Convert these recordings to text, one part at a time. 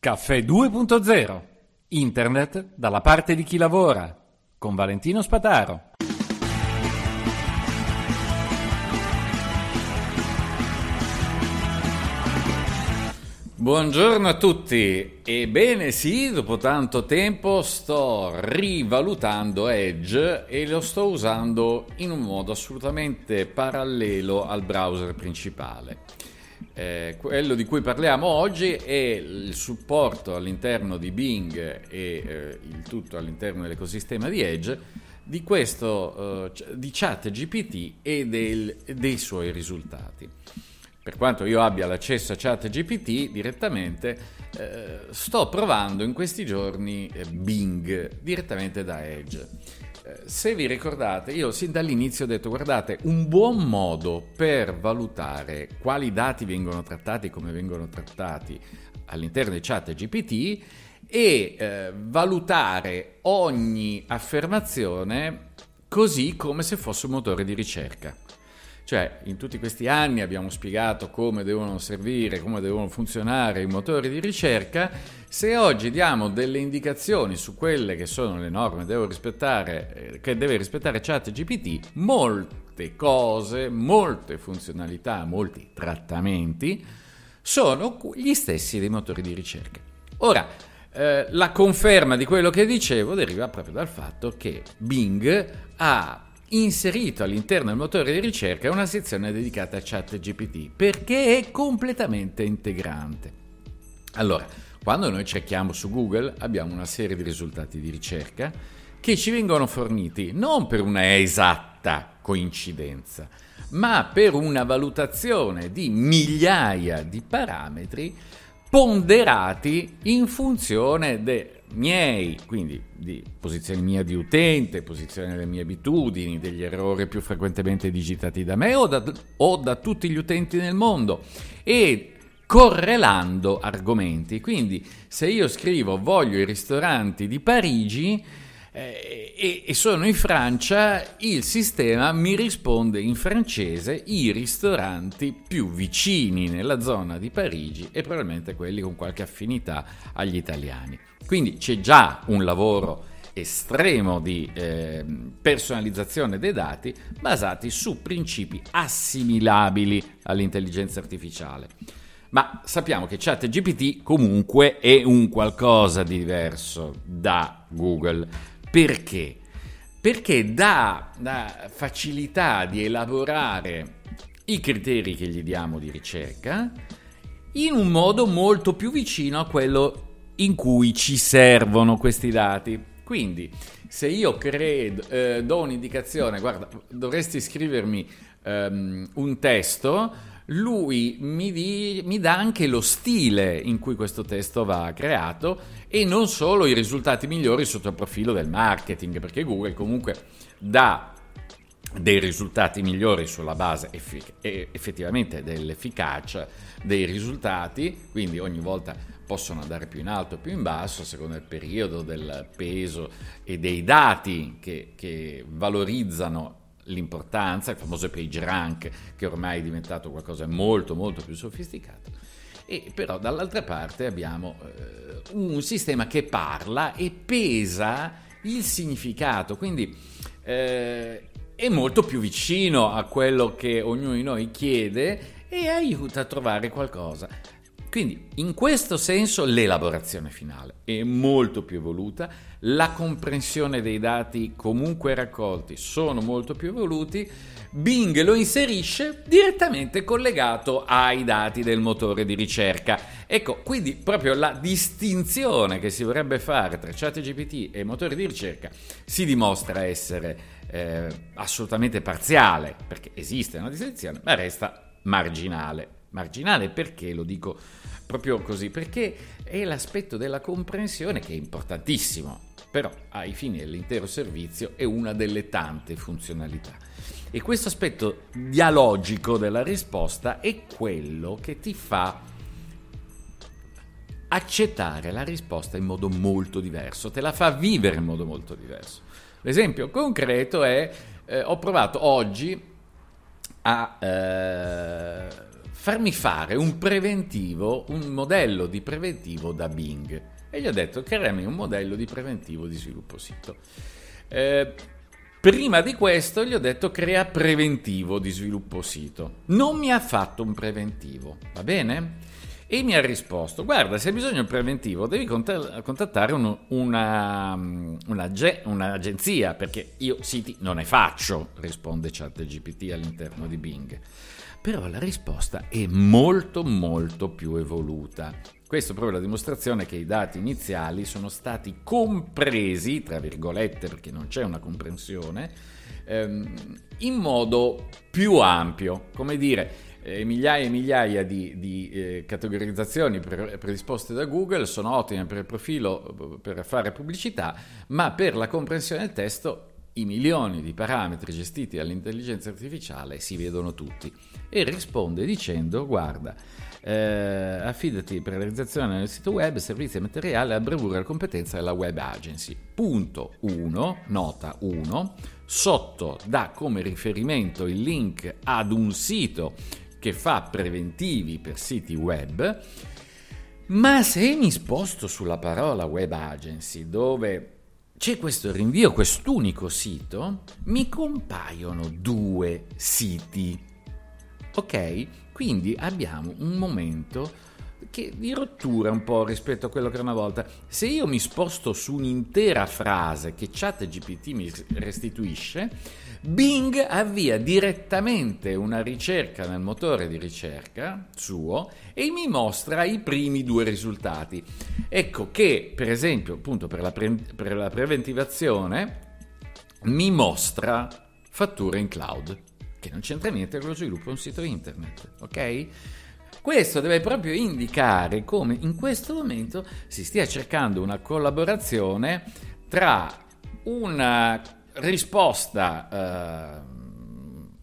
Caffè 2.0. Internet dalla parte di chi lavora. Con Valentino Spataro. Buongiorno a tutti. Ebbene sì, dopo tanto tempo sto rivalutando Edge e lo sto usando in un modo assolutamente parallelo al browser principale. Eh, quello di cui parliamo oggi è il supporto all'interno di Bing e eh, il tutto all'interno dell'ecosistema di Edge di questo eh, di chat GPT e del, dei suoi risultati per quanto io abbia l'accesso a chat GPT direttamente, eh, sto provando in questi giorni eh, Bing direttamente da Edge. Se vi ricordate, io sin dall'inizio ho detto, guardate, un buon modo per valutare quali dati vengono trattati e come vengono trattati all'interno di chat GPT è eh, valutare ogni affermazione così come se fosse un motore di ricerca. Cioè, in tutti questi anni abbiamo spiegato come devono servire, come devono funzionare i motori di ricerca. Se oggi diamo delle indicazioni su quelle che sono le norme eh, che deve rispettare ChatGPT, molte cose, molte funzionalità, molti trattamenti sono gli stessi dei motori di ricerca. Ora, eh, la conferma di quello che dicevo deriva proprio dal fatto che Bing ha inserito all'interno del motore di ricerca una sezione dedicata a ChatGPT perché è completamente integrante. Allora, quando noi cerchiamo su Google abbiamo una serie di risultati di ricerca che ci vengono forniti non per una esatta coincidenza, ma per una valutazione di migliaia di parametri ponderati in funzione dei miei, quindi di posizione mia di utente, posizione delle mie abitudini, degli errori più frequentemente digitati da me o da, o da tutti gli utenti nel mondo. E correlando argomenti. Quindi se io scrivo voglio i ristoranti di Parigi, eh, e, e sono in Francia, il sistema mi risponde in francese i ristoranti più vicini nella zona di Parigi e probabilmente quelli con qualche affinità agli italiani. Quindi c'è già un lavoro estremo di eh, personalizzazione dei dati basati su principi assimilabili all'intelligenza artificiale. Ma sappiamo che ChatGPT comunque è un qualcosa di diverso da Google perché? Perché dà la facilità di elaborare i criteri che gli diamo di ricerca in un modo molto più vicino a quello in cui ci servono questi dati. Quindi, se io credo, eh, do un'indicazione, guarda, dovresti scrivermi um, un testo, lui mi, di, mi, dà anche lo stile in cui questo testo va creato e non solo i risultati migliori sotto il profilo del marketing, perché Google comunque dà dei risultati migliori sulla base effic- effettivamente dell'efficacia dei risultati, quindi ogni volta possono andare più in alto o più in basso a seconda del periodo, del peso e dei dati che, che valorizzano l'importanza, il famoso page rank che ormai è diventato qualcosa di molto molto più sofisticato. E però dall'altra parte abbiamo eh, un sistema che parla e pesa il significato, quindi eh, è molto più vicino a quello che ognuno di noi chiede e aiuta a trovare qualcosa. Quindi in questo senso l'elaborazione finale è molto più evoluta, la comprensione dei dati comunque raccolti sono molto più evoluti, Bing lo inserisce direttamente collegato ai dati del motore di ricerca. Ecco, quindi proprio la distinzione che si vorrebbe fare tra ChatGPT e motori di ricerca si dimostra essere eh, assolutamente parziale, perché esiste una distinzione, ma resta marginale marginale. Perché lo dico proprio così? Perché è l'aspetto della comprensione che è importantissimo, però ai fini dell'intero servizio è una delle tante funzionalità. E questo aspetto dialogico della risposta è quello che ti fa accettare la risposta in modo molto diverso, te la fa vivere in modo molto diverso. L'esempio concreto è, eh, ho provato oggi a eh, farmi fare un preventivo, un modello di preventivo da Bing e gli ho detto creami un modello di preventivo di sviluppo sito. Eh, prima di questo gli ho detto crea preventivo di sviluppo sito. Non mi ha fatto un preventivo, va bene? E mi ha risposto, guarda, se hai bisogno di un preventivo devi contattare un, una, una, un'agenzia, perché io siti non ne faccio, risponde ChatGPT all'interno di Bing. Però la risposta è molto molto più evoluta. Questo è proprio la dimostrazione che i dati iniziali sono stati compresi, tra virgolette, perché non c'è una comprensione, ehm, in modo più ampio. Come dire, eh, migliaia e migliaia di, di eh, categorizzazioni pre- predisposte da Google sono ottime per il profilo, per fare pubblicità, ma per la comprensione del testo i milioni di parametri gestiti dall'intelligenza artificiale si vedono tutti. E risponde dicendo, guarda, eh, affidati per la realizzazione del sito web, servizi e materiale a bravura e competenza della web agency. Punto 1, nota 1, sotto dà come riferimento il link ad un sito che fa preventivi per siti web, ma se mi sposto sulla parola web agency dove c'è questo rinvio, quest'unico sito, mi compaiono due siti. Ok? Quindi abbiamo un momento che di rottura un po' rispetto a quello che era una volta. Se io mi sposto su un'intera frase che ChatGPT mi restituisce, Bing avvia direttamente una ricerca nel motore di ricerca suo e mi mostra i primi due risultati. Ecco che, per esempio, appunto per la, pre- per la preventivazione, mi mostra fatture in cloud, che non c'entra niente con lo sviluppo di un sito internet, ok? Questo deve proprio indicare come in questo momento si stia cercando una collaborazione tra una risposta eh,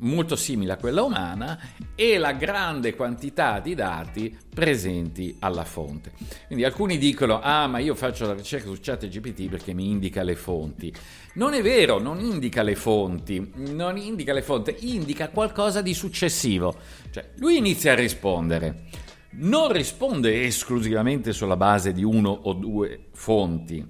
molto simile a quella umana e la grande quantità di dati presenti alla fonte. Quindi alcuni dicono, ah ma io faccio la ricerca su chat GPT perché mi indica le fonti. Non è vero, non indica le fonti, non indica le fonti, indica qualcosa di successivo. Cioè, lui inizia a rispondere. Non risponde esclusivamente sulla base di uno o due fonti,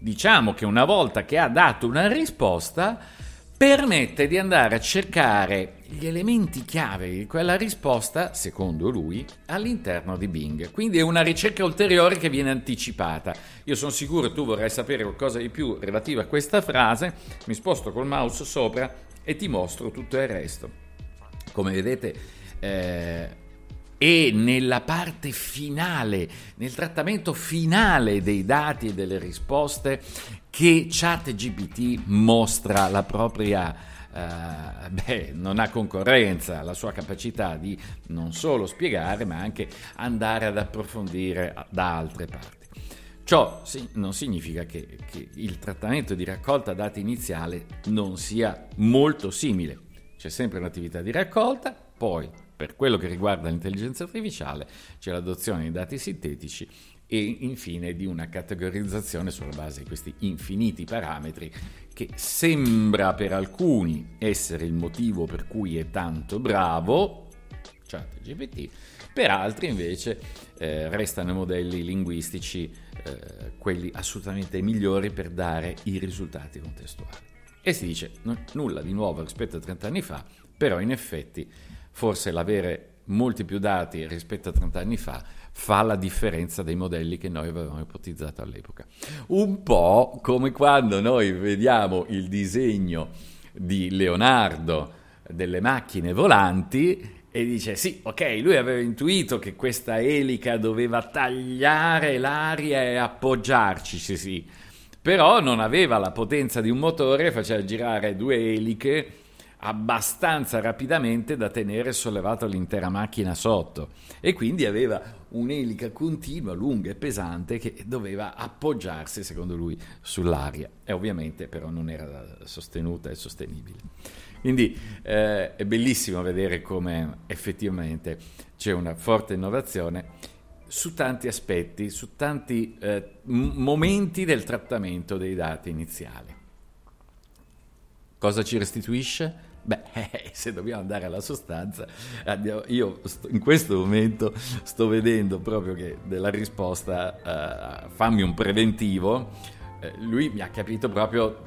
diciamo che una volta che ha dato una risposta, permette di andare a cercare gli elementi chiave di quella risposta, secondo lui, all'interno di Bing. Quindi è una ricerca ulteriore che viene anticipata. Io sono sicuro che tu vorrai sapere qualcosa di più relativo a questa frase, mi sposto col mouse sopra e ti mostro tutto il resto. Come vedete, eh, e nella parte finale, nel trattamento finale dei dati e delle risposte che ChatGPT mostra la propria Uh, beh, non ha concorrenza, la sua capacità di non solo spiegare, ma anche andare ad approfondire da altre parti. Ciò non significa che, che, il trattamento di raccolta dati iniziale non sia molto simile. C'è sempre un'attività di raccolta, poi per quello che riguarda l'intelligenza artificiale c'è l'adozione di dati sintetici e infine di una categorizzazione sulla base di questi infiniti parametri che sembra per alcuni essere il motivo per cui è tanto bravo, chat GPT, per altri invece eh, restano modelli linguistici eh, quelli assolutamente migliori per dare i risultati contestuali. E si dice n- nulla di nuovo rispetto a 30 anni fa, però in effetti forse l'avere molti più dati rispetto a 30 anni fa fa la differenza dei modelli che noi avevamo ipotizzato all'epoca. Un po' come quando noi vediamo il disegno di Leonardo delle macchine volanti e dice sì, ok, lui aveva intuito che questa elica doveva tagliare l'aria e appoggiarci, sì, sì, però non aveva la potenza di un motore, faceva girare due eliche abbastanza rapidamente da tenere sollevato l'intera macchina sotto e quindi aveva un'elica continua, lunga e pesante che doveva appoggiarsi, secondo lui, sull'aria e ovviamente però non era sostenuta e sostenibile. Quindi eh, è bellissimo vedere come effettivamente c'è una forte innovazione su tanti aspetti, su tanti eh, momenti del trattamento dei dati iniziali. Cosa ci restituisce? Beh, se dobbiamo andare alla sostanza, io in questo momento sto vedendo proprio che della risposta uh, fammi un preventivo, uh, lui mi ha capito proprio,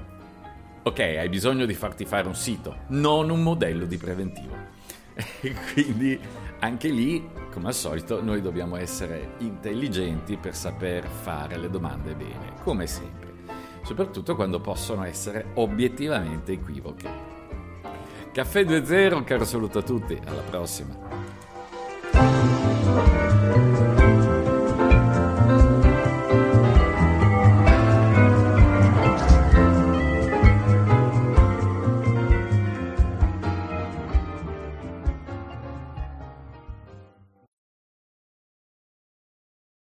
ok, hai bisogno di farti fare un sito, non un modello di preventivo. E quindi anche lì, come al solito, noi dobbiamo essere intelligenti per saper fare le domande bene, come sempre, soprattutto quando possono essere obiettivamente equivoche. Caffè 2.0, caro saluto a tutti, alla prossima.